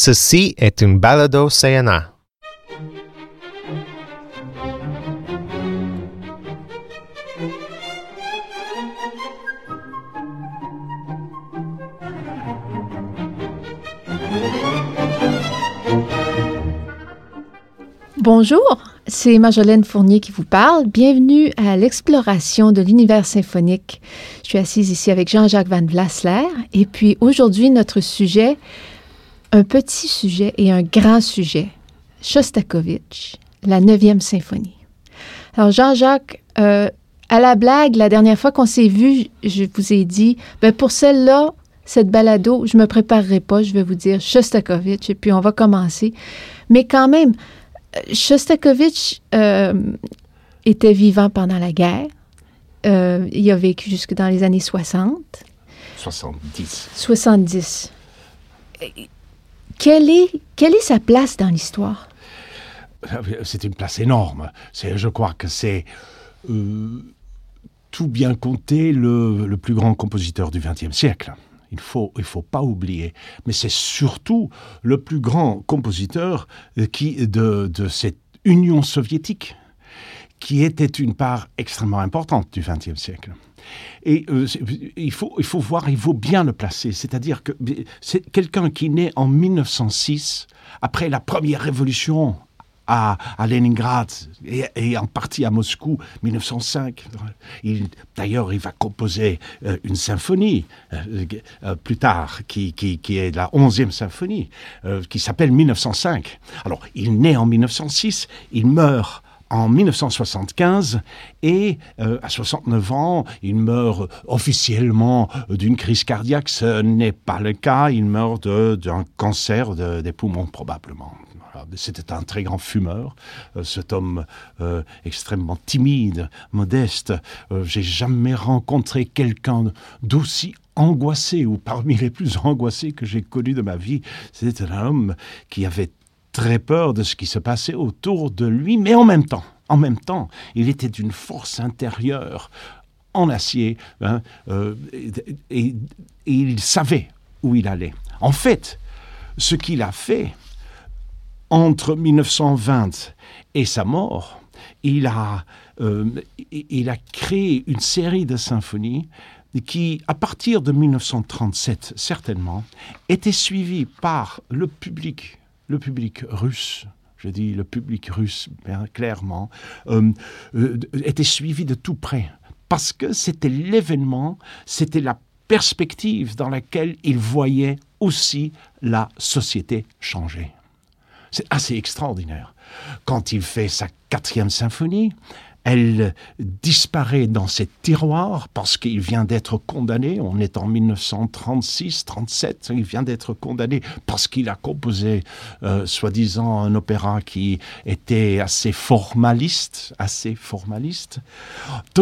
Ceci est une balado CNA. Bonjour, c'est Marjolaine Fournier qui vous parle. Bienvenue à l'exploration de l'univers symphonique. Je suis assise ici avec Jean-Jacques Van Vlasler et puis aujourd'hui notre sujet, un petit sujet et un grand sujet, Shostakovich, la neuvième symphonie. Alors Jean-Jacques, euh, à la blague, la dernière fois qu'on s'est vu, je vous ai dit, ben pour celle-là, cette balado, je me préparerai pas, je vais vous dire Shostakovich et puis on va commencer. Mais quand même, Shostakovich euh, était vivant pendant la guerre. Euh, il a vécu jusque dans les années 60. 70. 70. Quelle est, quelle est sa place dans l'histoire? C'est une place énorme. Je crois que c'est euh, tout bien compté le, le plus grand compositeur du XXe siècle. Il faut, il faut pas oublier. Mais c'est surtout le plus grand compositeur qui, de, de cette Union soviétique, qui était une part extrêmement importante du XXe siècle. Et euh, il, faut, il faut voir, il faut bien le placer. C'est-à-dire que c'est quelqu'un qui naît en 1906, après la première révolution à, Leningrad et, en partie à Moscou, 1905. D'ailleurs, il va composer euh, une symphonie euh, plus tard, qui, qui, qui, est la 11e symphonie, qui s'appelle 1905. Alors, il naît en 1906, il meurt en 1975 et euh, à 69 ans, il meurt officiellement d'une crise cardiaque. Ce n'est pas le cas, il meurt d'un cancer de, des poumons probablement. C'était un très grand fumeur, euh, cet homme euh, extrêmement timide, modeste. J'ai jamais rencontré quelqu'un d'aussi angoissé ou parmi les plus angoissés que j'ai connus de ma vie. C'était un homme qui avait très peur de ce qui se passait autour de lui, mais en même temps, en même temps, il était d'une force intérieure en acier hein, euh, et, il savait où il allait. En fait, ce qu'il a fait, entre 1920 et sa mort, il a, euh, il a créé une série de symphonies qui, à partir de 1937, certainement, était suivie par le public, le public russe. Je dis le public russe, bien clairement, euh, euh, était suivi de tout près. Parce que c'était l'événement, c'était la perspective dans laquelle il voyait aussi la société changer. C'est assez extraordinaire. Quand il fait sa quatrième symphonie, elle disparaît dans ses tiroirs parce qu'il vient d'être condamné. On est en 1936-37. Il vient d'être condamné parce qu'il a composé, euh, soi-disant, un opéra qui était assez formaliste, assez formaliste.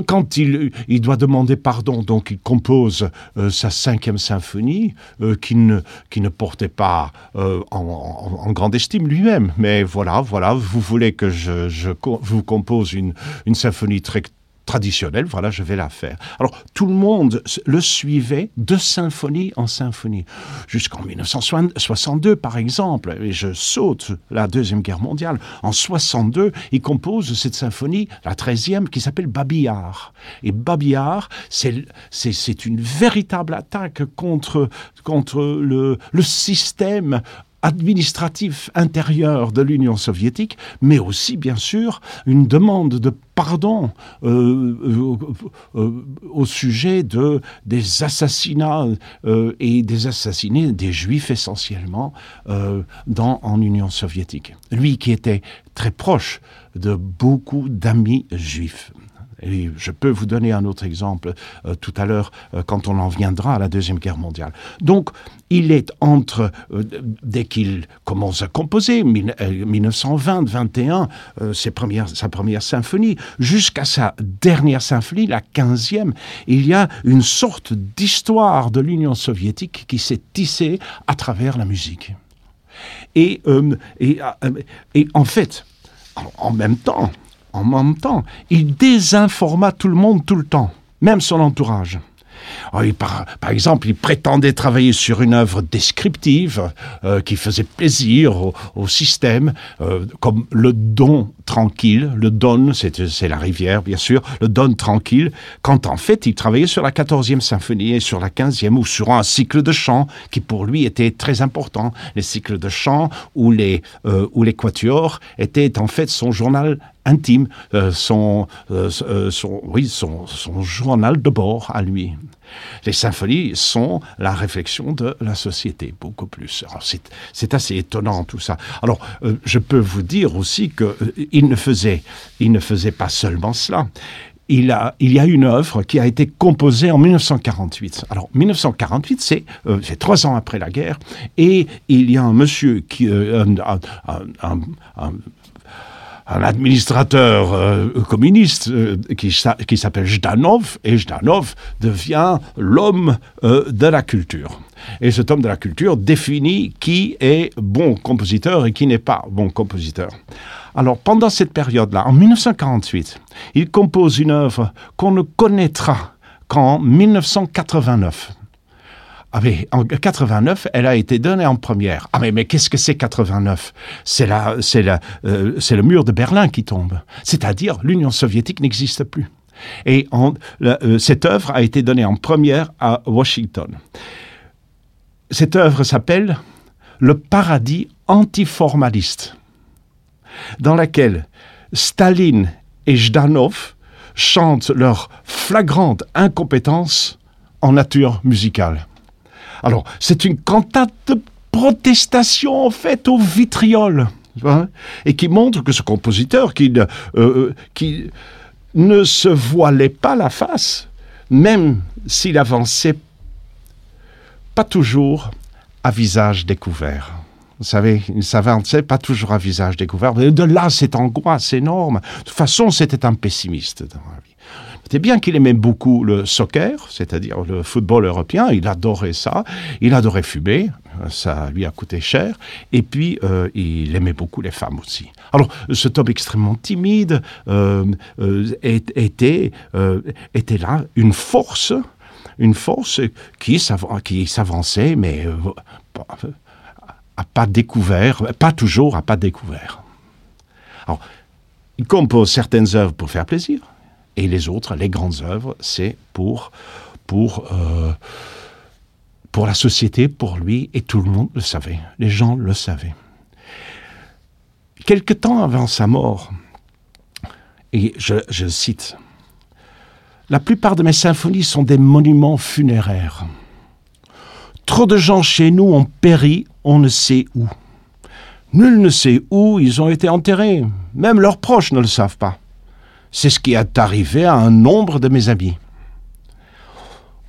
Quand il, doit demander pardon, donc il compose euh, sa cinquième symphonie, euh, qui, ne, portait pas en grande estime lui-même. Mais voilà, voilà, vous voulez que je, je vous compose une, une symphonie très traditionnelle, voilà, je vais la faire. Alors, tout le monde le suivait de symphonie en symphonie, jusqu'en 1962, par exemple, et je saute la Deuxième Guerre mondiale. En 62, il compose cette symphonie, la 13e, qui s'appelle Babillard. Et Babillard, c'est une véritable attaque contre, contre le, le système administratif intérieur de l'Union soviétique, mais aussi, bien sûr, une demande de pardon euh, euh, euh, au sujet de, des assassinats et des assassinés des juifs essentiellement dans, en Union soviétique. Lui qui était très proche de beaucoup d'amis juifs. Je peux vous donner un autre exemple euh, tout à l'heure euh, quand on en viendra à la Deuxième Guerre mondiale. Donc, il est entre, euh, dès qu'il commence à composer, 1920-21, euh, sa première symphonie, jusqu'à sa dernière symphonie, la 15e, il y a une sorte d'histoire de l'Union soviétique qui s'est tissée à travers la musique. Et, et, en fait, en même temps, en même temps, il désinforma tout le monde tout le temps, même son entourage. Oh, par, exemple, il prétendait travailler sur une œuvre descriptive euh, qui faisait plaisir au, système, euh, comme le don tranquille, le don, c'est la rivière bien sûr, le don tranquille, quand en fait il travaillait sur la 14e symphonie et sur la 15e ou sur un cycle de chants qui pour lui était très important. Les cycles de chants ou les, euh, les quatuors étaient en fait son journal intime, euh, son, euh, euh, son, oui, son, journal de bord à lui. Les symphonies sont la réflexion de la société, beaucoup plus. C'est assez étonnant tout ça. Alors, je peux vous dire aussi qu'il ne, faisait, ne faisait pas seulement cela. Il, a, il, y a une œuvre qui a été composée en 1948. Alors, 1948, c'est trois ans après la guerre, et il y a un monsieur qui, un administrateur euh, communiste euh, qui, qui s'appelle Jdanov, et Jdanov devient l'homme euh, de la culture. Et cet homme de la culture définit qui est bon compositeur et qui n'est pas bon compositeur. Alors, pendant cette période-là, en 1948, il compose une œuvre qu'on ne connaîtra qu'en 1989. Ah mais en 89, elle a été donnée en première. Ah mais, mais qu'est-ce que c'est 89 C'est la, c'est la, euh, c'est le mur de Berlin qui tombe. C'est-à-dire l'Union soviétique n'existe plus. Et euh, cette œuvre a été donnée en première à Washington. Cette œuvre s'appelle Le paradis antiformaliste, dans laquelle Staline et Jdanov chantent leur flagrante incompétence en nature musicale. Alors, c'est une cantate de protestation en fait au vitriol, et qui montre que ce compositeur qui, euh, euh, qui ne se voilait pas la face, même s'il avançait pas toujours à visage découvert. Vous savez, il s'avançait pas toujours à visage découvert. De là, cette angoisse énorme. De toute façon, c'était un pessimiste dans la vie. C'était bien qu'il aimait beaucoup le soccer, c'est-à-dire le football européen. Il adorait ça. Il adorait fumer. Ça lui a coûté cher. Et puis, euh, il aimait beaucoup les femmes aussi. Alors, cet homme extrêmement timide euh, euh, était, était là une force, une force qui s'avançait, mais à pas découvert, pas toujours à pas découvert. Alors, il compose certaines œuvres pour faire plaisir et les autres, les grandes œuvres, c'est pour, pour, euh, pour la société, pour lui, et tout le monde le savait. Les gens le savaient. Quelque temps avant sa mort, et je, je cite, La plupart de mes symphonies sont des monuments funéraires. Trop de gens chez nous ont péri, on ne sait où. Nul ne sait où ils ont été enterrés. Même leurs proches ne le savent pas. C'est ce qui est arrivé à un nombre de mes amis.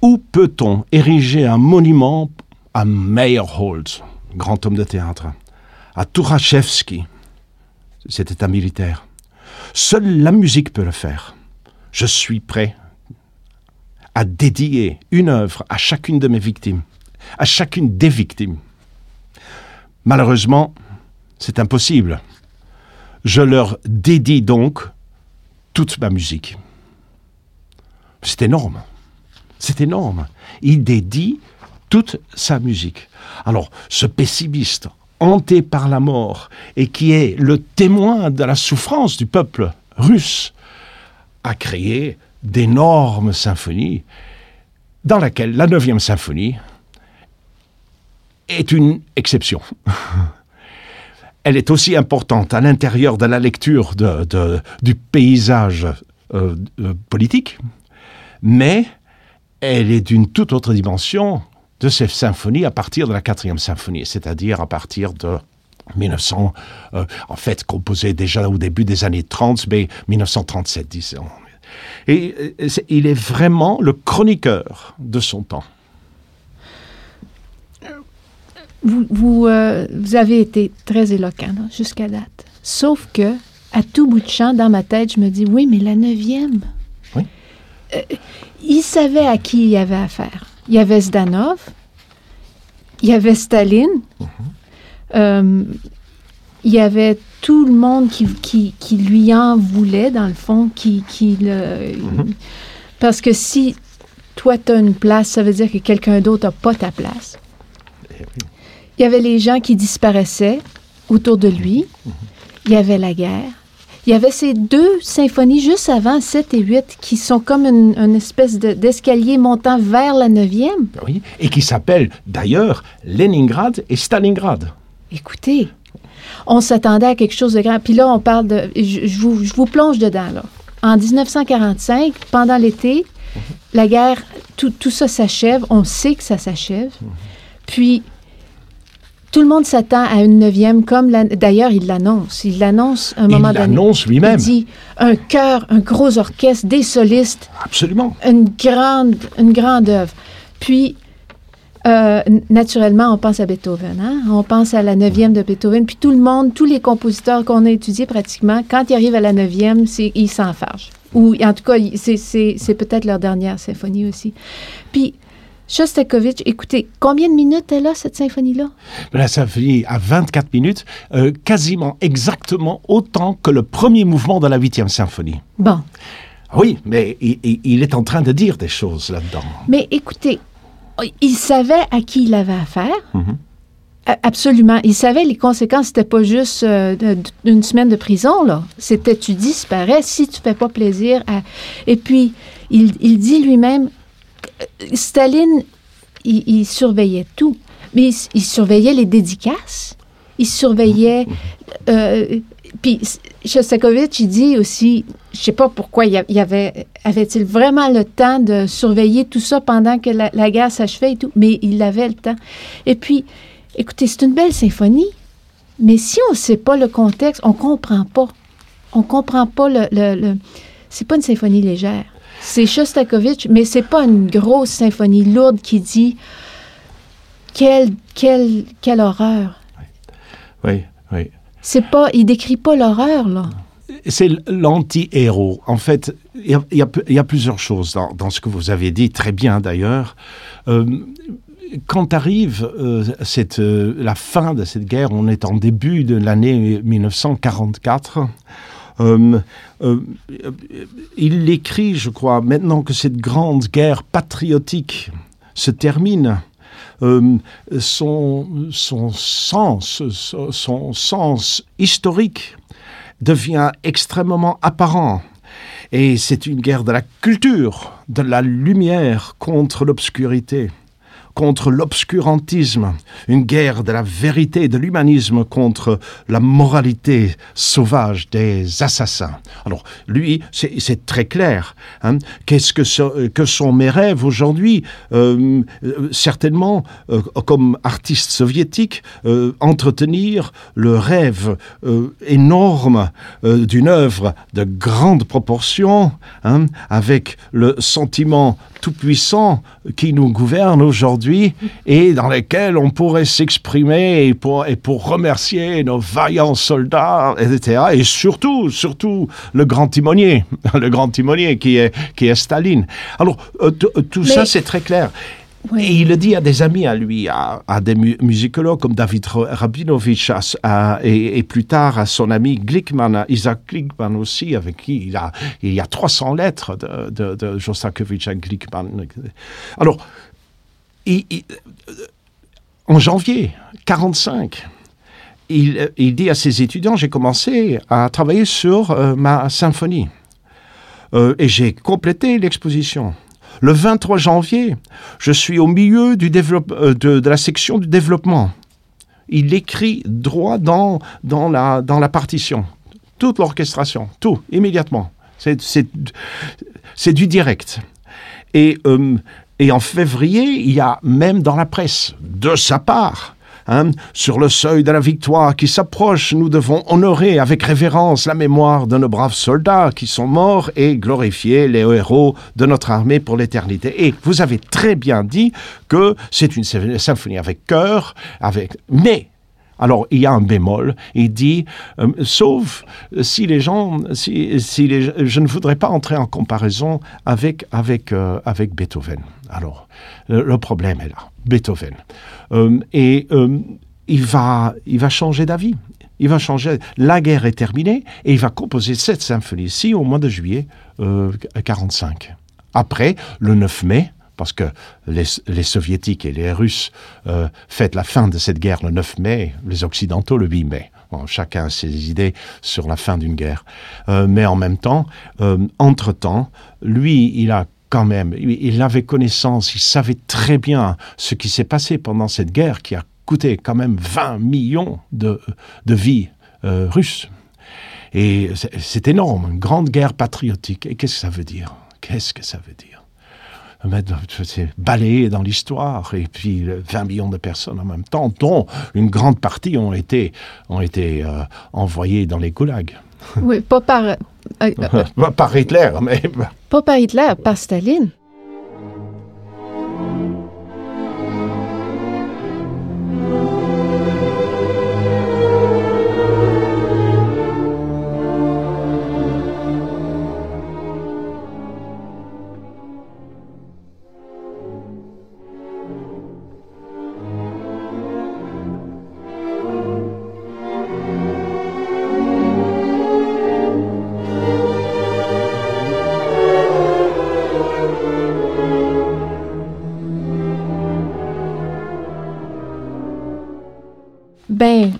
Où peut-on ériger un monument à Meyerhold, grand homme de théâtre, à Turachevsky, c'était un militaire Seule la musique peut le faire. Je suis prêt à dédier une œuvre à chacune de mes victimes, à chacune des victimes. Malheureusement, c'est impossible. Je leur dédie donc toute ma musique. C'est énorme. C'est énorme. Il dédie toute sa musique. Alors, ce pessimiste, hanté par la mort, et qui est le témoin de la souffrance du peuple russe, a créé d'énormes symphonies, dans laquelle la neuvième symphonie est une exception. elle est aussi importante à l'intérieur de la lecture du paysage euh, euh, politique, mais elle est d'une toute autre dimension de cette symphonie à partir de la quatrième symphonie, c'est-à-dire à partir de 1900, euh, en fait composée déjà au début des années 30, mais 1937, disons. Et il est vraiment le chroniqueur de son temps. Vous, euh, vous, avez été très éloquent jusqu'à date. Sauf que, à tout bout de champ, dans ma tête, je me dis, oui, mais la neuvième. Oui. Euh, il savait à qui il y avait affaire. Il y avait Zdanov, il y avait Staline, mhm. euh, il y avait tout le monde qui, qui, qui, lui en voulait, dans le fond, qui, qui le... Mhm. Parce que si toi, tu as une place, ça veut dire que quelqu'un d'autre n'a pas ta place. Il y avait les gens qui disparaissaient autour de lui. Il y avait la guerre. Il y avait ces deux symphonies juste avant, 7 et 8, qui sont comme une, une espèce de- d'escalier montant vers la neuvième. Oui, et qui s'appelle d'ailleurs Leningrad et Stalingrad. Écoutez, on s'attendait à quelque chose de grand. Puis là, on parle de... Je, je vous, je vous plonge dedans, là. En 1945, pendant l'été, la guerre, tout, tout ça s'achève. On sait que ça s'achève. Puis, tout le monde s'attend à une neuvième, comme... la- D'ailleurs, il l'annonce. Il l'annonce un Il moment donné. l'annonce lui-même. Il dit un chœur, un gros orchestre, des solistes, Absolument. une grande, une grande œuvre. Puis, euh, naturellement, on pense à Beethoven. hein? On pense à la neuvième de Beethoven. Puis tout le monde, tous les compositeurs qu'on a étudiés pratiquement, quand ils arrivent à la neuvième, c'est, ils s'en fâchent. Ou en tout cas, il- c'est, c'est- c'est peut-être leur dernière symphonie aussi. Puis, Shostakovich, écoutez, combien de minutes est là, cette symphonie-là? La symphonie à 24 minutes, euh, quasiment exactement autant que le premier mouvement de la huitième symphonie. Bon. Oui, mais il, est en train de dire des choses là-dedans. Mais écoutez, il savait à qui il avait affaire. Mhm. Absolument. Il savait les conséquences. C'était pas juste euh, d'une semaine de prison, là. C'était tu disparais si tu fais pas plaisir à. Et puis, il, il dit lui-même Staline, il, il surveillait tout. Mais il, surveillait les dédicaces. Il surveillait. euh, puis Shostakovich, il dit aussi, je sais pas pourquoi il y avait, avait-il vraiment le temps de surveiller tout ça pendant que la, la guerre s'achevait et tout, mais il avait le temps. Et puis, écoutez, c'est une belle symphonie, mais si on ne sait pas le contexte, on comprend pas. On comprend pas le. le, le- c'est pas une symphonie légère. C'est Shostakovich, mais c'est pas une grosse symphonie lourde qui dit quelle, quelle, quelle horreur. Oui, oui. C'est pas, il décrit pas l'horreur là. C'est l'anti-héros. En fait, il y a, y y plusieurs choses dans, dans ce que vous avez dit, très bien d'ailleurs. Euh, quand arrive euh, cette, euh, la fin de cette guerre, on est en début de l'année 1944. Euh, euh, il écrit, je crois, maintenant que cette grande guerre patriotique se termine, euh, son, son sens, son, son sens historique devient extrêmement apparent. Et c'est une guerre de la culture, de la lumière contre l'obscurité, contre l'obscurantisme, une guerre de la vérité et de l'humanisme contre la moralité sauvage des assassins. Alors, lui, c'est très clair. hein. Qu'est-ce que, so- que sont mes rêves aujourd'hui? Euh, Certainement, euh, comme artiste soviétique, euh, entretenir le rêve énorme d'une œuvre de grande proportion, hein, avec le sentiment tout-puissant qui nous gouverne aujourd'hui et dans lequel on pourrait s'exprimer et pour, et pour remercier nos vaillants soldats, etc. Et surtout, surtout le grand timonier, le grand timonier qui est, qui est Staline. Alors, euh, euh, tout ça, c'est très clair. Oui. Et il le dit à des amis à lui, à, à des mu- musicologues comme David Ra- Rabinovich à- à- et, et plus tard à son ami Glickman, à Isaac Glickman aussi, avec qui il, a, il y a 300 lettres de, de, de à Glickman. Alors, il- il- en janvier 45, il, il dit à ses étudiants, j'ai commencé à travailler sur euh, ma symphonie. Euh, et j'ai complété l'exposition. Le 23 janvier, je suis au milieu euh, de, la section du développement. Il écrit droit dans, la, partition. Toute l'orchestration, tout, immédiatement. C'est- du direct. Et, euh, et en février, il y a même dans la presse, de sa part, hein, sur le seuil de la victoire qui s'approche, nous devons honorer avec révérence la mémoire de nos braves soldats qui sont morts et glorifier les héros de notre armée pour l'éternité. Et vous avez très bien dit que c'est une symphonie avec cœur, avec... Mais alors, il y a un bémol. Il dit, euh, sauf si les gens, si, si les, je ne voudrais pas entrer en comparaison avec avec euh, avec Beethoven. Alors, le, problème est là, Beethoven, Euh, et euh, il va il va changer d'avis. Il va changer. La guerre est terminée et il va composer cette symphonie-ci au mois de juillet euh, 45. Après, le 9 mai parce que les, les Soviétiques et les Russes euh, fêtent la fin de cette guerre le 9 mai, les Occidentaux le 8 mai. Chacun a ses idées sur la fin d'une guerre. Euh, mais en même temps, euh, entre-temps, lui, il a quand même, il avait connaissance, il savait très bien ce qui s'est passé pendant cette guerre qui a coûté quand même 20 millions de, de vies euh, russes. Et c'est- énorme, une grande guerre patriotique. Et qu'est-ce que ça veut dire? Qu'est-ce que ça veut dire? Mettre- C'est balayer dans l'histoire, et puis euh, 20 millions de personnes en même temps, dont une grande partie ont été, ont été euh, envoyées dans les goulags. Oui, pas par, euh, euh, Pas par Hitler, mais pas par Hitler, par Staline.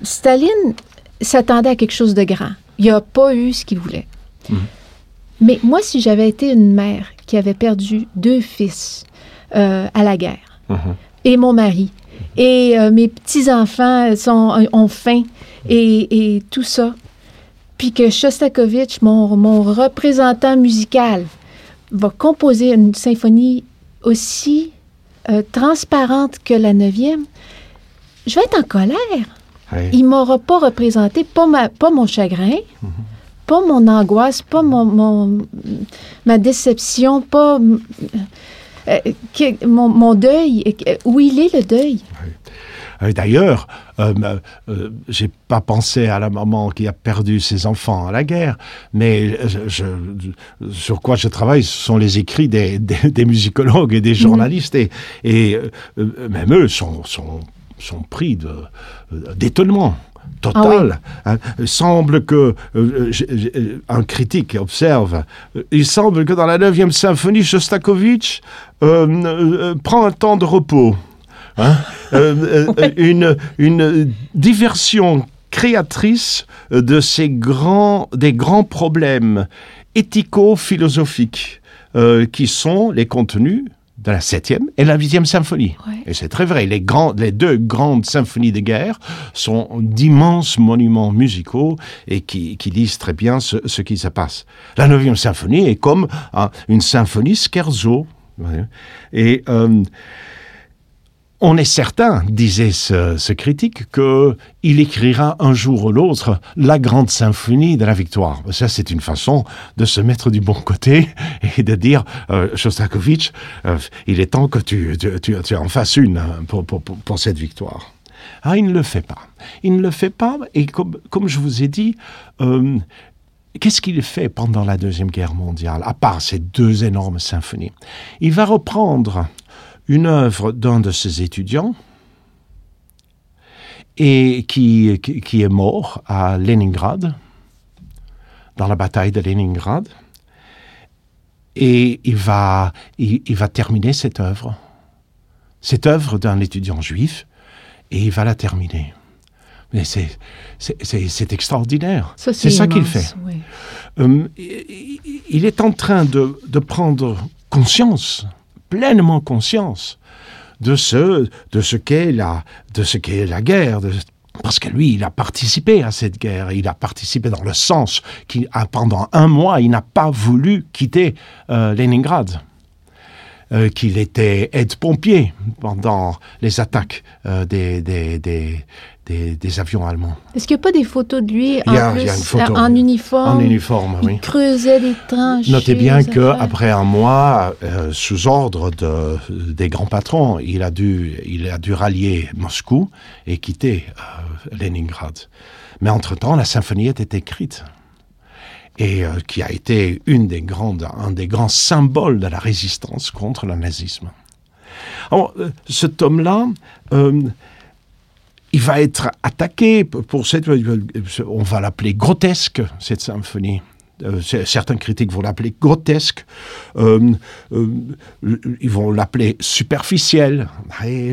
Staline s'attendait à quelque chose de grand. Il n'a pas eu ce qu'il voulait. Mais moi, si j'avais été une mère qui avait perdu deux fils euh, à la guerre, et mon mari, et euh, mes petits-enfants sont, ont faim, et, et tout ça, puis que Shostakovich, mon, mon représentant musical, va composer une symphonie aussi euh, transparente que la neuvième, je vais être en colère. Il m'aura pas représenté, pas, ma, pas mon chagrin, pas mon angoisse, pas mon, mon- ma déception, pas euh, que- mon, mon deuil. Euh, Où il est le deuil? Euh, D'ailleurs, euh, euh, j'ai pas pensé à la maman qui a perdu ses enfants à la guerre, mais je, je- sur quoi je travaille, ce sont les écrits des, des- des musicologues et des journalistes, et, et, euh, euh, même eux sont, sont, sont pris de- euh, d'étonnement. Total. Hein, il semble que euh, j'ai- un critique observe. euh, Il semble que dans la 9e symphonie, Shostakovich euh, euh, prend un temps de repos. Hein Euh, euh, une, une diversion créatrice de ces grands, des grands problèmes éthico-philosophiques euh, qui sont les contenus de la septième et la huitième symphonie. Ouais. Et c'est très vrai, les, grands, les deux grandes symphonies de guerre sont d'immenses monuments musicaux et qui, qui disent très bien ce, ce qui se passe. La neuvième symphonie est comme hein, une symphonie scherzo. Et euh, on est certain, disait ce, critique, qu'il écrira un jour ou l'autre la grande symphonie de la victoire. Ça, c'est une façon de se mettre du bon côté et de dire, euh, euh, il est temps que tu, en fasses une hein, pour, cette victoire. Ah, il ne le fait pas. Il ne le fait pas, et comme, comme je vous ai dit, euh, Qu'est-ce qu'il fait pendant la Deuxième Guerre mondiale, à part ces deux énormes symphonies? Il va reprendre une œuvre d'un de ses étudiants et qui, qui, est mort à Leningrad, dans la bataille de Leningrad. Et il va, il, il va terminer cette œuvre, cette œuvre d'un étudiant juif, et il va la terminer. Mais c'est, c'est, c'est, c'est extraordinaire. C'est ça qu'il fait. oui. Euh, il il est en train de, de prendre conscience, pleinement conscience, de ce, qu'est la, guerre. parce que lui, il a participé à cette guerre. Il a participé dans le sens qu'il a pendant un mois, il n'a pas voulu quitter euh, Leningrad. Euh, qu'il était aide-pompier pendant les attaques euh, des, des, des avions allemands. Est-ce qu'il n'y a pas des photos de lui en, a- plus, photo. en uniforme? En uniforme, Il oui. creusait des tranches. Notez bien qu'après un mois, euh, sous ordre de, des grands patrons, il a, dû, il a dû rallier Moscou et quitter euh, Leningrad. Mais entre-temps, la symphonie était écrite et euh, qui a été une des grandes, un des grands symboles de la résistance contre le nazisme. Alors, ce tome-là, il va être attaqué pour cette, on va l'appeler grotesque, cette symphonie Euh, certains critiques vont l'appeler grotesque, euh, euh, ils vont l'appeler superficiel. Et,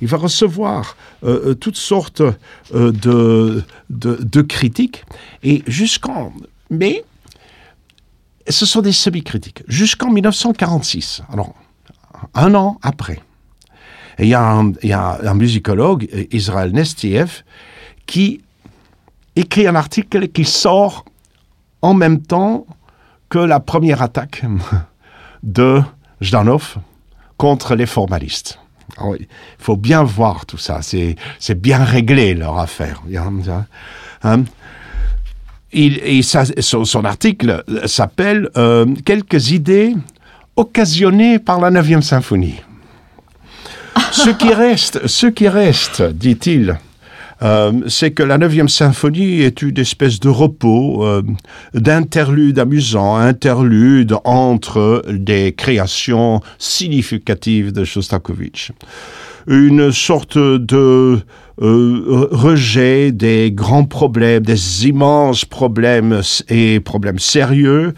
il, va, recevoir euh, euh, toutes sortes euh, de, de, de critiques. Et jusqu'en. Mais ce sont des semi-critiques. Jusqu'en 1946, alors un an après, et il y a un, musicologue, euh, Israël Nestiev, qui écrit un article qui sort en même temps que la première attaque de Zdanov contre les formalistes. Il faut bien voir tout ça, c'est bien réglé leur affaire. Il hein. Son article s'appelle euh, Quelques idées occasionnées par la 9e symphonie. Ce qui reste, ce qui reste, dit-il, euh, c'est que la 9e symphonie est une espèce de repos, euh, d'interlude amusant, interlude entre des créations significatives de Shostakovich. Une sorte de euh, rejet des grands problèmes, des immenses problèmes et problèmes sérieux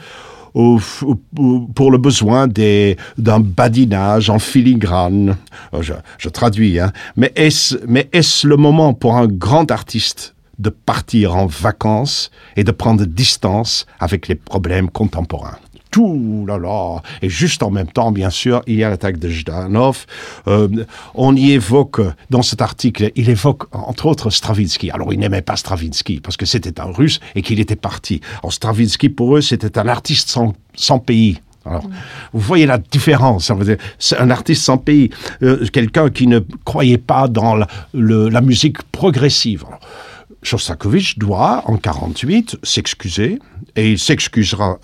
pour le besoin d'un badinage en filigrane. Euh, Je, traduis, hein. Mais est-ce le moment pour un grand artiste de partir en vacances et de prendre distance avec les problèmes contemporains? Tout là là. Et juste en même temps, bien sûr, il y a l'attaque de Zhdanov. Euh, on y évoque, dans cet article, il évoque entre autres Stravinsky. Alors, il n'aimait pas Stravinsky parce que c'était un russe et qu'il était parti. Alors, Stravinsky, pour eux, c'était un artiste sans, pays. Alors, vous voyez la différence. C'est un artiste sans pays, euh, quelqu'un qui ne croyait pas dans la, musique progressive. Shostakovich doit, en 48, s'excuser, et il s'excusera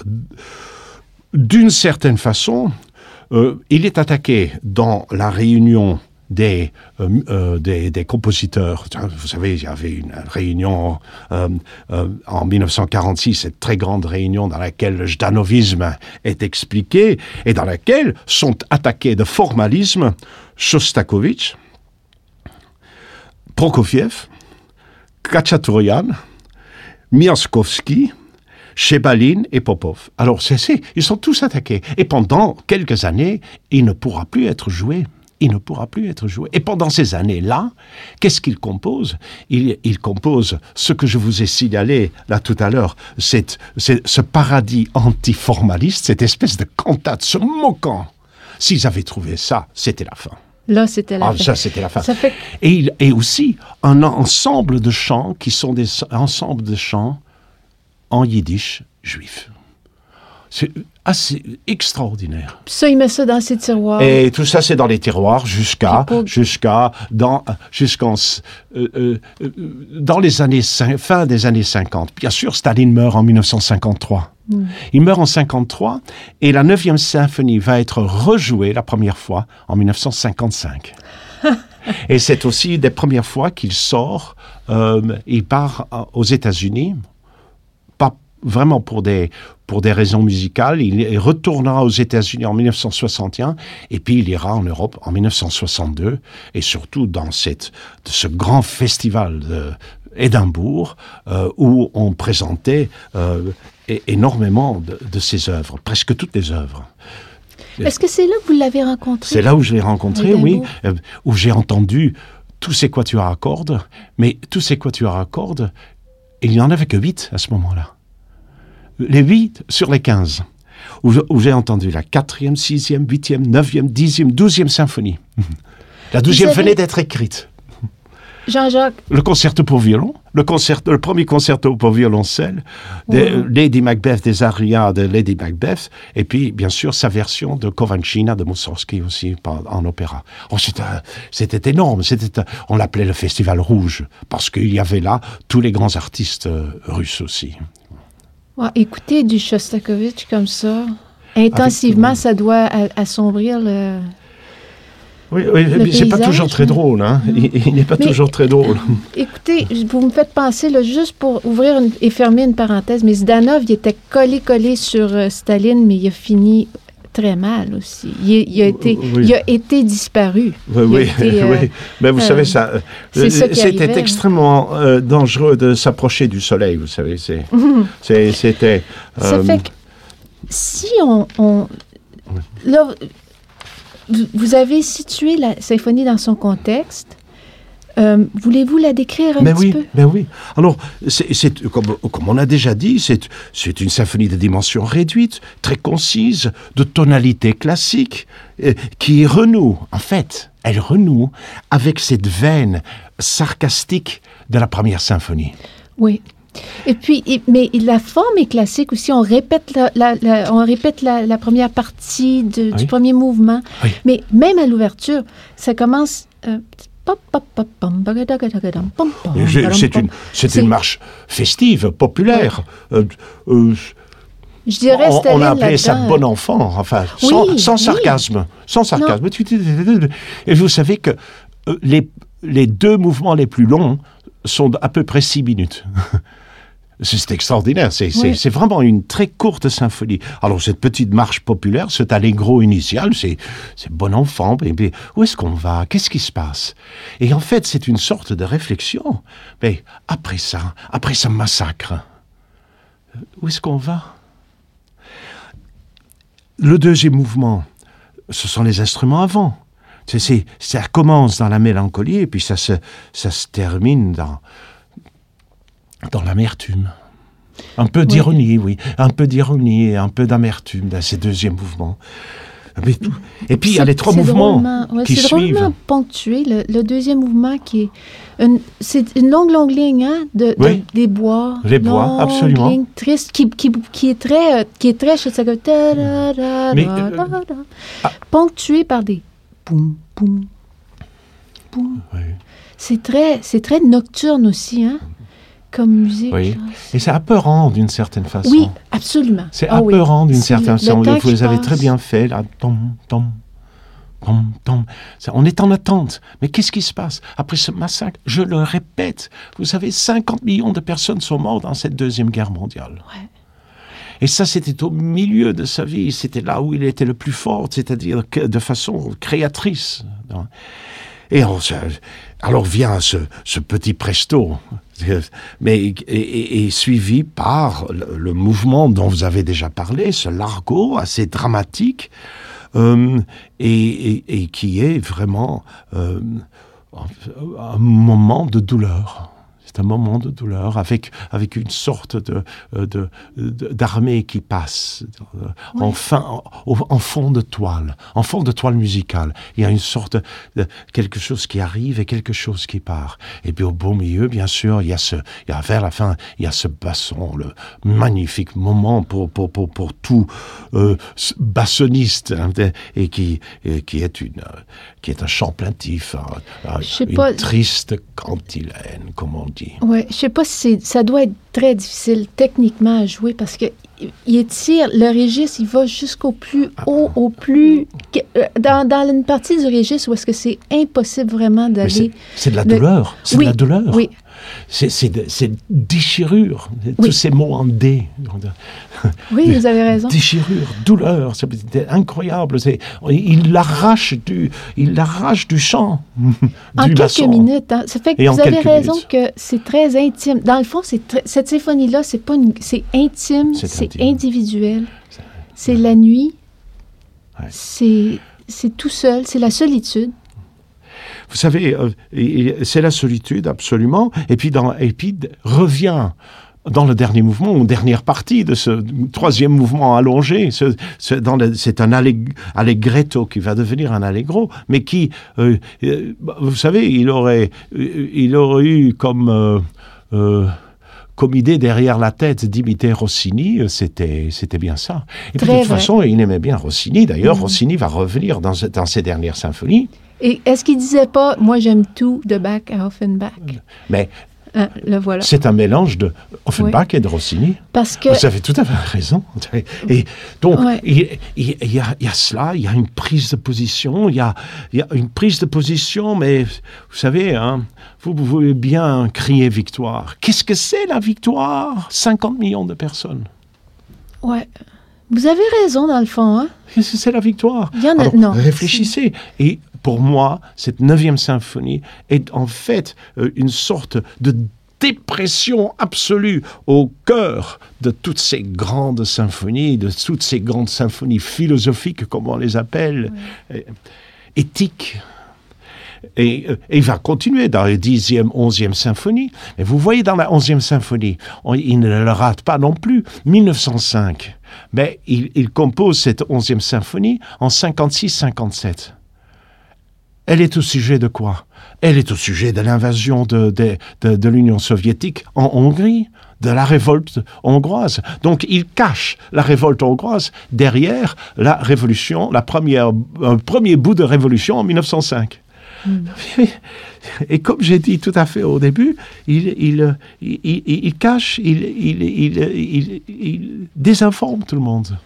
d'une certaine façon. Euh, il est attaqué dans la réunion des, euh, euh, des, compositeurs. Vous savez, il y avait une réunion en 1946, cette très grande réunion dans laquelle le jdanovisme est expliqué et dans laquelle sont attaqués de formalisme Shostakovich, Prokofiev, Kachaturian, Miaskovsky, Chebalin et Popov. Alors, c'est, ils sont tous attaqués. Et pendant quelques années, il ne pourra plus être joué. Il ne pourra plus être joué. Et pendant ces années-là, qu'est-ce qu'il compose? Il, il compose ce que je vous ai signalé là tout à l'heure, c'est, ce paradis antiformaliste, cette espèce de cantate se moquant. S'ils avaient trouvé ça, c'était la fin. Là, c'était la Ah, fin. ça, c'était la fin. Ça fait Et, il, et aussi un ensemble de chants qui sont des ensembles de chants en yiddish juif. C'est assez extraordinaire. ça, il met ça dans ses tiroirs. Et tout ça, c'est dans les tiroirs jusqu'à pour- jusqu'à dans jusqu'en euh, euh, euh, dans les années fin des années 50. Bien sûr, Staline meurt en 1953. Il meurt en 53 et la 9e symphonie va être rejouée la première fois en 1955. et c'est aussi des premières fois qu'il sort, euh, il part aux États-Unis, vraiment pour des, pour des raisons musicales. Il retournera aux États-Unis en 1961 et puis il ira en Europe en 1962 et surtout dans cette, ce grand festival de Édimbourg euh, où on présentait euh, énormément de, de ses œuvres, presque toutes les œuvres. Est-ce que c'est là que vous l'avez rencontré? C'est là où je l'ai rencontré, oui, euh, où j'ai entendu tous ces quatuors à cordes, mais tous ces quatuors à cordes, il n'y en avait que huit à ce moment-là. Les huit sur les quinze, où, je- où j'ai entendu la quatrième, sixième, huitième, neuvième, dixième, douzième symphonie. La douzième avez- venait d'être écrite. Jean-Jacques, Le concerto pour violon, le, premier concerto pour violoncelle, des, Mhm. Lady Macbeth, des arias de Lady Macbeth, et puis bien sûr sa version de Kovanchina de Mussorgsky aussi en opéra. Oh, c'était, énorme, c'était, on l'appelait le Festival Rouge, parce qu'il y avait là tous les grands artistes euh, russes aussi. Ouais, écoutez du Shostakovich comme ça, intensivement, Avec- ça doit assombrir le... Oui, oui Le mais c'est pas toujours très hein. drôle, hein. il, il n'est pas Mais- toujours très drôle. Écoutez, vous me faites penser, là, juste pour ouvrir une- et fermer une parenthèse, mais Zdanov, il était collé-collé sur euh, Staline, mais il a fini très mal aussi. Il, il a, été, Oui. il a été disparu. Oui, oui, été, euh, oui. Mais vous euh, savez, ça, euh, c'était arrivait. extrêmement euh, dangereux de s'approcher du soleil, vous savez. C'était. Ça fait que si on. on- là, vous avez situé la symphonie dans son contexte. Euh, Voulez-vous la décrire un Mais petit oui, peu? mais oui. Alors, c'est, comme, comme on a déjà dit, c'est, une symphonie de dimension réduite, très concise, de tonalité classique, euh, qui renoue, en fait, elle renoue avec cette veine sarcastique de la première symphonie. Oui. Et puis, mais la forme est classique aussi. On répète la, la- la- on répète la, la première partie de- Oui. du premier mouvement. Oui. Mais même à l'ouverture, ça commence. euh, c'est, une, c'est C'est- une marche festive, populaire. Euh, euh, Je dirais on, on a appelé ça bon enfant, enfin, sans, Oui, sans oui. sarcasme. Sans sarcasme. Et vous savez que euh, les, les deux mouvements les plus longs sont à peu près six minutes. C'est extraordinaire, c'est Oui. vraiment une très courte symphonie. Alors cette petite marche populaire, cet allegro initial, c'est bon enfant, mais où est-ce qu'on va? Qu'est-ce qui se passe? Et en fait, c'est une sorte de réflexion. Mais après ça, après ce massacre, où est-ce qu'on va? Le deuxième mouvement, ce sont les instruments avant. C'est- ça commence dans la mélancolie et puis ça se, ça se termine dans, dans l'amertume. Un peu d'ironie, oui. Un peu d'ironie et un peu d'amertume dans ces deuxièmes mouvements. Mais tout- Et puis il y a C'est- les trois c'est mouvements ouais, qui C'est suivent. drôlement ponctué. Le, le deuxième mouvement qui est. une- C'est une longue, longue ligne, hein, de, des bois. Les bois, absolument. ligne triste, qui, qui, qui est très. euh, Qui est très. Mais, euh, ah. Ponctué par des. Boum, boum, boum. Oui. C'est très, c'est très nocturne aussi, hein, comme musique. Oui. Et c'est apeurant d'une certaine façon. Oui, absolument. C'est Ah oui. apeurant d'une certaine façon. Vous les avez passe. très bien fait, là. Tom, tom, tom, On est en attente. Mais qu'est-ce qui se passe? Après ce massacre Je le répète, vous savez, 50 millions de personnes sont mortes dans cette Deuxième Guerre mondiale. Ouais. Et ça, c'était au milieu de sa vie. C'était là où il était le plus fort, c'est-à-dire de façon créatrice. Et on alors vient ce, petit presto, mais et, suivi par le, mouvement dont vous avez déjà parlé, ce largo assez dramatique, euh, et qui est vraiment euh, un moment de douleur. C'est un moment de douleur avec, avec une sorte de, euh, de, d'armée qui passe euh, en, fin, en, fond de toile, en fond de toile musicale. Il y a une sorte de quelque chose qui arrive et quelque chose qui part. Et puis au beau milieu, bien sûr, il y a ce, il y a vers la fin, il y a ce basson, le magnifique moment pour, pour, pour, pour tout euh, bassoniste, hein, et qui, et qui est une, euh, qui est un chant plaintif, sais une pas. triste cantilène, comme on dit. Ouais, je sais pas si ça doit être très difficile techniquement à jouer parce que il étire le registre, il va jusqu'au plus haut, au plus euh, dans, dans une partie du registre où est-ce que c'est impossible vraiment d'aller. c'est de la le- douleur. C'est Oui, de la douleur. Oui, C'est, c'est, de- c'est déchirure. Oui. Tous ces mots en D. oui, vous avez raison. Déchirure, douleur. C'est c'est incroyable. C'est, il l'arrache du, il l'arrache du chant. En du quelques minutes, hein. ça fait que Et vous avez raison minutes. que c'est très intime. Dans le fond, cette symphonie-là, c'est pas une, c'est intime, C'est individuel, c'est la nuit, Ouais. c'est tout seul, c'est la solitude. Vous savez, euh, c'est la solitude, absolument. Et puis, dans, et puis d- revient dans le dernier mouvement, ou dernière partie de ce troisième mouvement allongé. ce- ce- C'est un alleg- allegretto qui va devenir un allegro, mais qui, euh, euh, vous savez, il aurait, il aurait eu comme... euh, euh, comme idée derrière la tête d'imiter Rossini, c'était, c'était bien ça. Et puis, Très de toute vrai. façon, il aimait bien Rossini. D'ailleurs, Rossini va revenir dans, dans ses dernières symphonies. Et est-ce qu'il disait pas, moi j'aime tout de Bach à Offenbach? Mais le voilà. C'est un mélange de Offenbach et de Rossini. Parce que Vous avez tout à fait raison. Et donc, Ouais. il, il- il y a, il y a cela, il y a une prise de position, il y a, il y a une prise de position, mais vous savez, hein, vous pouvez bien crier victoire. Qu'est-ce que c'est la victoire? 50 millions de personnes. Ouais. Vous avez raison, dans le fond. Hein? C'est la victoire. Il y en a- Alors, non. réfléchissez. Et pour moi, cette neuvième symphonie est en fait euh, une sorte de dépression absolue au cœur de toutes ces grandes symphonies, de toutes ces grandes symphonies philosophiques, comme on les appelle, euh, éthiques. Et, euh, et il va continuer dans les 10e, 11e symphonies. Mais vous voyez dans la 11e symphonie, on- il ne le rate pas non plus, 1905. Mais il, compose cette 11e symphonie en 56-57. Elle est au sujet de quoi? Elle est au sujet de l'invasion de, l'Union soviétique en Hongrie, de la révolte hongroise. Donc il cache la révolte hongroise derrière la révolution, la première, un premier bout de révolution en 1905. Et comme j'ai dit tout à fait au début, il, cache, il, désinforme tout le monde.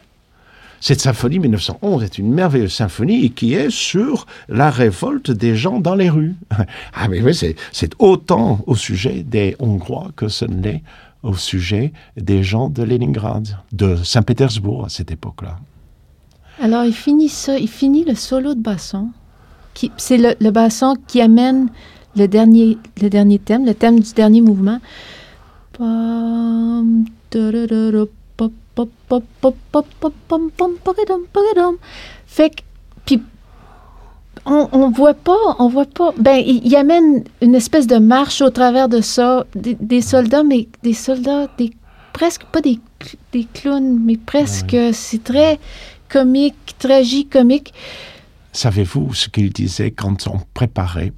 Cette symphonie 1911 est une merveilleuse symphonie qui est sur la révolte des gens dans les rues. Ah mais oui, c'est, autant au sujet des Hongrois que ce n'est au sujet des gens de Leningrad, de Saint-Pétersbourg à cette époque-là. Alors, il finit il finit le solo de basson. Qui- C'est le, le basson qui amène le dernier, le dernier thème, le thème du dernier mouvement. Fait que, puis, on, on voit pas, on voit pas. Ben, il, il amène une espèce de marche au travers de ça, des, des soldats, mais des soldats, des presque pas des, des clowns, mais presque. C'est très comique, tragique-comique. Savez-vous ce qu'il disait quand on préparait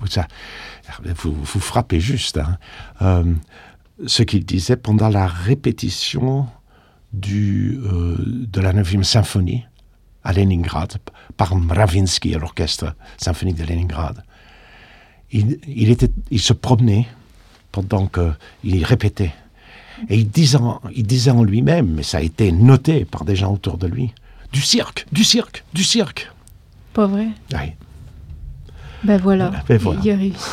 vous, vous, frappez juste. hein, euh, ce qu'il disait pendant la répétition du, euh, de la 9e symphonie à Leningrad par Mravinsky l'orchestre symphonique de Leningrad. Il, il, se promenait pendant qu'il répétait. Et il disait, il disait en lui-même, mais ça a été noté par des gens autour de lui, du cirque, du cirque, du cirque. Pas vrai? Oui. Ben voilà. Ben voilà. Il, a réussi.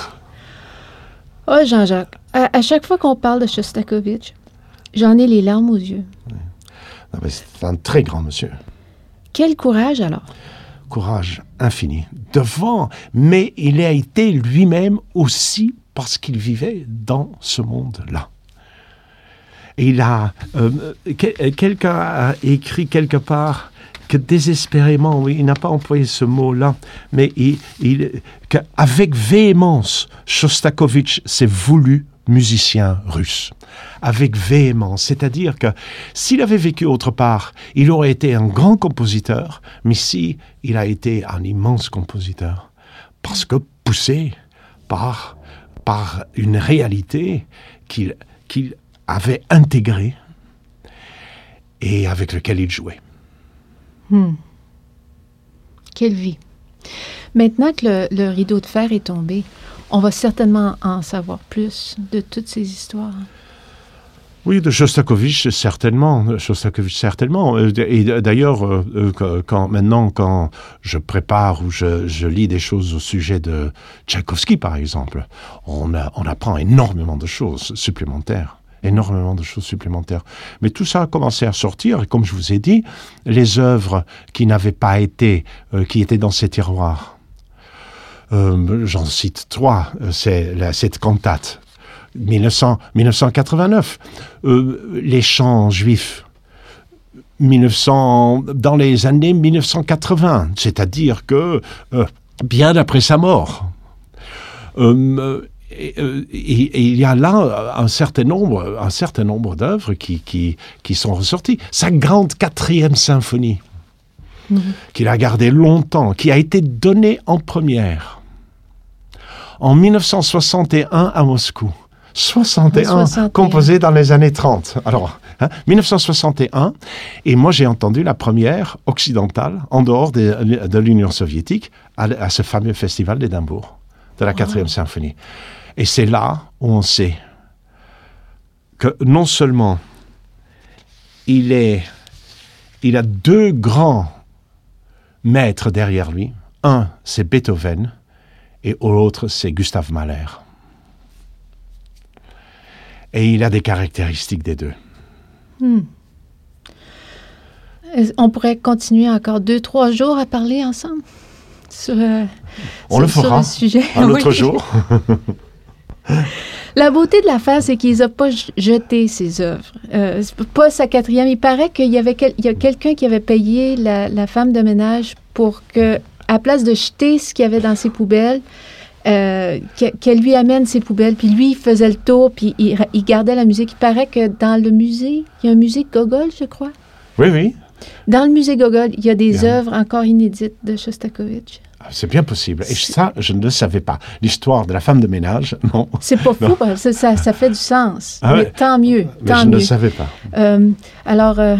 Oh, Jean-Jacques, à, à chaque fois qu'on parle de Shostakovich, j'en ai les larmes aux yeux. C'est un très grand monsieur. Quel courage alors? Courage infini. Devant, mais il a été lui-même aussi parce qu'il vivait dans ce monde-là. Et il a. euh, que- Quelqu'un a écrit quelque part que désespérément, oui, il n'a pas employé ce mot-là, mais il, il, qu'avec véhémence, Shostakovich s'est voulu musicien russe. Avec véhémence, c'est-à-dire que s'il avait vécu autre part, il aurait été un grand compositeur, mais ici, il a été un immense compositeur. Parce que poussé par, par une réalité qu'il qu'il avait intégrée et avec lequel il jouait. Quelle vie. Maintenant que le, le rideau de fer est tombé, on va certainement en savoir plus de toutes ces histoires. Oui, de Shostakovich, certainement. Shostakovich, certainement. Euh, Et d'ailleurs, euh, euh, quand- quand, maintenant, quand je prépare ou je, je lis des choses au sujet de Tchaïkovski, par exemple, on, a- on apprend énormément de choses supplémentaires. Énormément de choses supplémentaires. Mais tout ça a commencé à sortir. Et comme je vous ai dit, les œuvres qui n'avaient pas été, euh, qui étaient dans ces tiroirs, euh, j'en cite trois. Euh, C'est cette cantate 1900 1989, euh, les chants juifs. 1900, dans les années 1980, c'est-à-dire que bien après sa mort. Et, euh, et- et il y a là un certain nombre, un certain nombre d'œuvres qui, qui, qui sont ressorties. Sa grande quatrième symphonie, qu'il a gardée longtemps, qui a été donnée en première en 1961 à Moscou. 61, 61. composé dans les années 30. Alors, hein, 1961, et moi j'ai entendu la première occidentale, en dehors de, de l'Union soviétique, à, à ce fameux festival d'Édimbourg, de la quatrième symphonie. Et c'est là où on sait que non seulement il est, il a deux grands maîtres derrière lui. Un, c'est Beethoven, et l'autre, c'est Gustave Mahler. Et il a des caractéristiques des deux. Est-ce- On pourrait continuer encore deux, trois jours à parler ensemble sur, euh, On le fera sujet. un autre jour. La beauté de l'affaire, c'est qu'il n'a pas jeté ses œuvres. Euh, pas sa quatrième. Il paraît qu'il y avait quel- il y a quelqu'un qui avait payé la, la femme de ménage pour que, à place de jeter ce qu'il y avait dans ses poubelles, euh, que- qu'elle lui amène ses poubelles. Puis lui, il faisait le tour, puis il, gardait la musique. Il paraît que dans le musée, il y a un musée Gogol, je crois. Oui, oui. Dans le musée Gogol, il y a des Bien. œuvres encore inédites de Shostakovich. C'est bien possible. Et ça, je ne le savais pas. L'histoire de la femme de ménage, non. C'est pas fou, ça, ça fait du sens. Ah Mais ouais. tant mieux, Mais tant je ne le savais pas. Euh, alors, euh,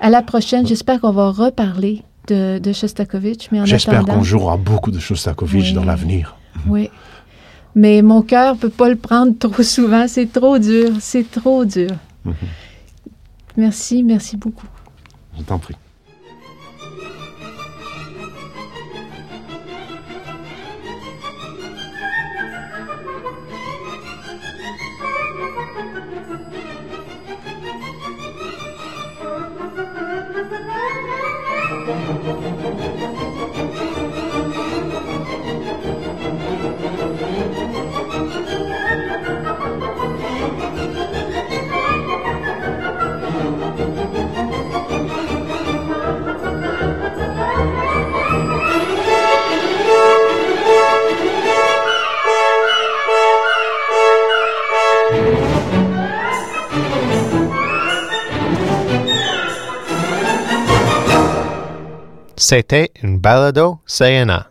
à la prochaine, j'espère qu'on va reparler de, de Shostakovich. Mais en J'espère qu'on jouera beaucoup de Shostakovich Oui. dans l'avenir. Oui. Mais mon cœur peut pas le prendre trop souvent. C'est trop dur. C'est trop dur. Mhm. Merci, merci beaucoup. Je t'en prie. C'était une balado CNA.